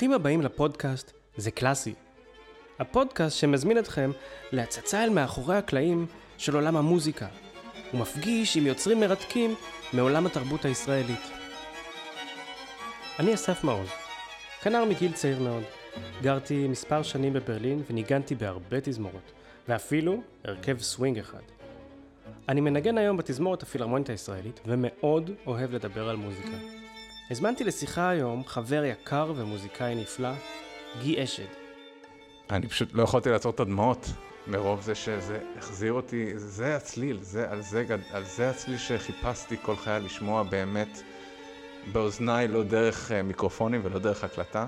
ברוכים הבאים לפודקאסט זה קלאסי. הפודקאסט שמזמין אתכם להצצה אל מאחורי הקלעים של עולם המוזיקה, ומפגיש עם יוצרים מרתקים מעולם התרבות הישראלית. אני אסף מעוז, כנר מגיל צעיר מאוד. גרתי מספר שנים בברלין וניגנתי בהרבה תזמורות, ואפילו הרכב סווינג אחד. אני מנגן היום בתזמורת הפילהרמונית הישראלית, ומאוד אוהב לדבר על מוזיקה. הזמנתי לשיחה היום חבר יקר ומוזיקאי נפלא, גי אשד. אני פשוט לא יכולתי לעצור את הדמעות מרוב זה שזה החזיר אותי, זה הצליל, זה, על, זה, על זה הצליל שחיפשתי כל חיי לשמוע באמת באוזניי, לא דרך אה, מיקרופונים ולא דרך הקלטה.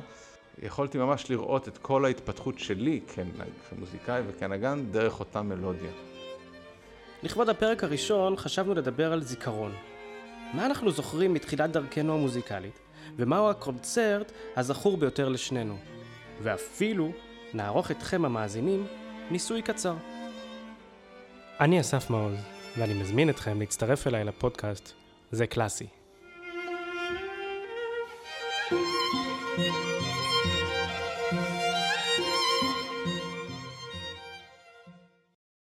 יכולתי ממש לראות את כל ההתפתחות שלי כמוזיקאי וכנגן דרך אותה מלודיה. לכבוד הפרק הראשון חשבנו לדבר על זיכרון. מה אנחנו זוכרים מתחילת דרכנו המוזיקלית, ומהו הקונצרט הזכור ביותר לשנינו. ואפילו נערוך אתכם המאזינים ניסוי קצר. אני אסף מעוז, ואני מזמין אתכם להצטרף אליי לפודקאסט זה קלאסי. thank you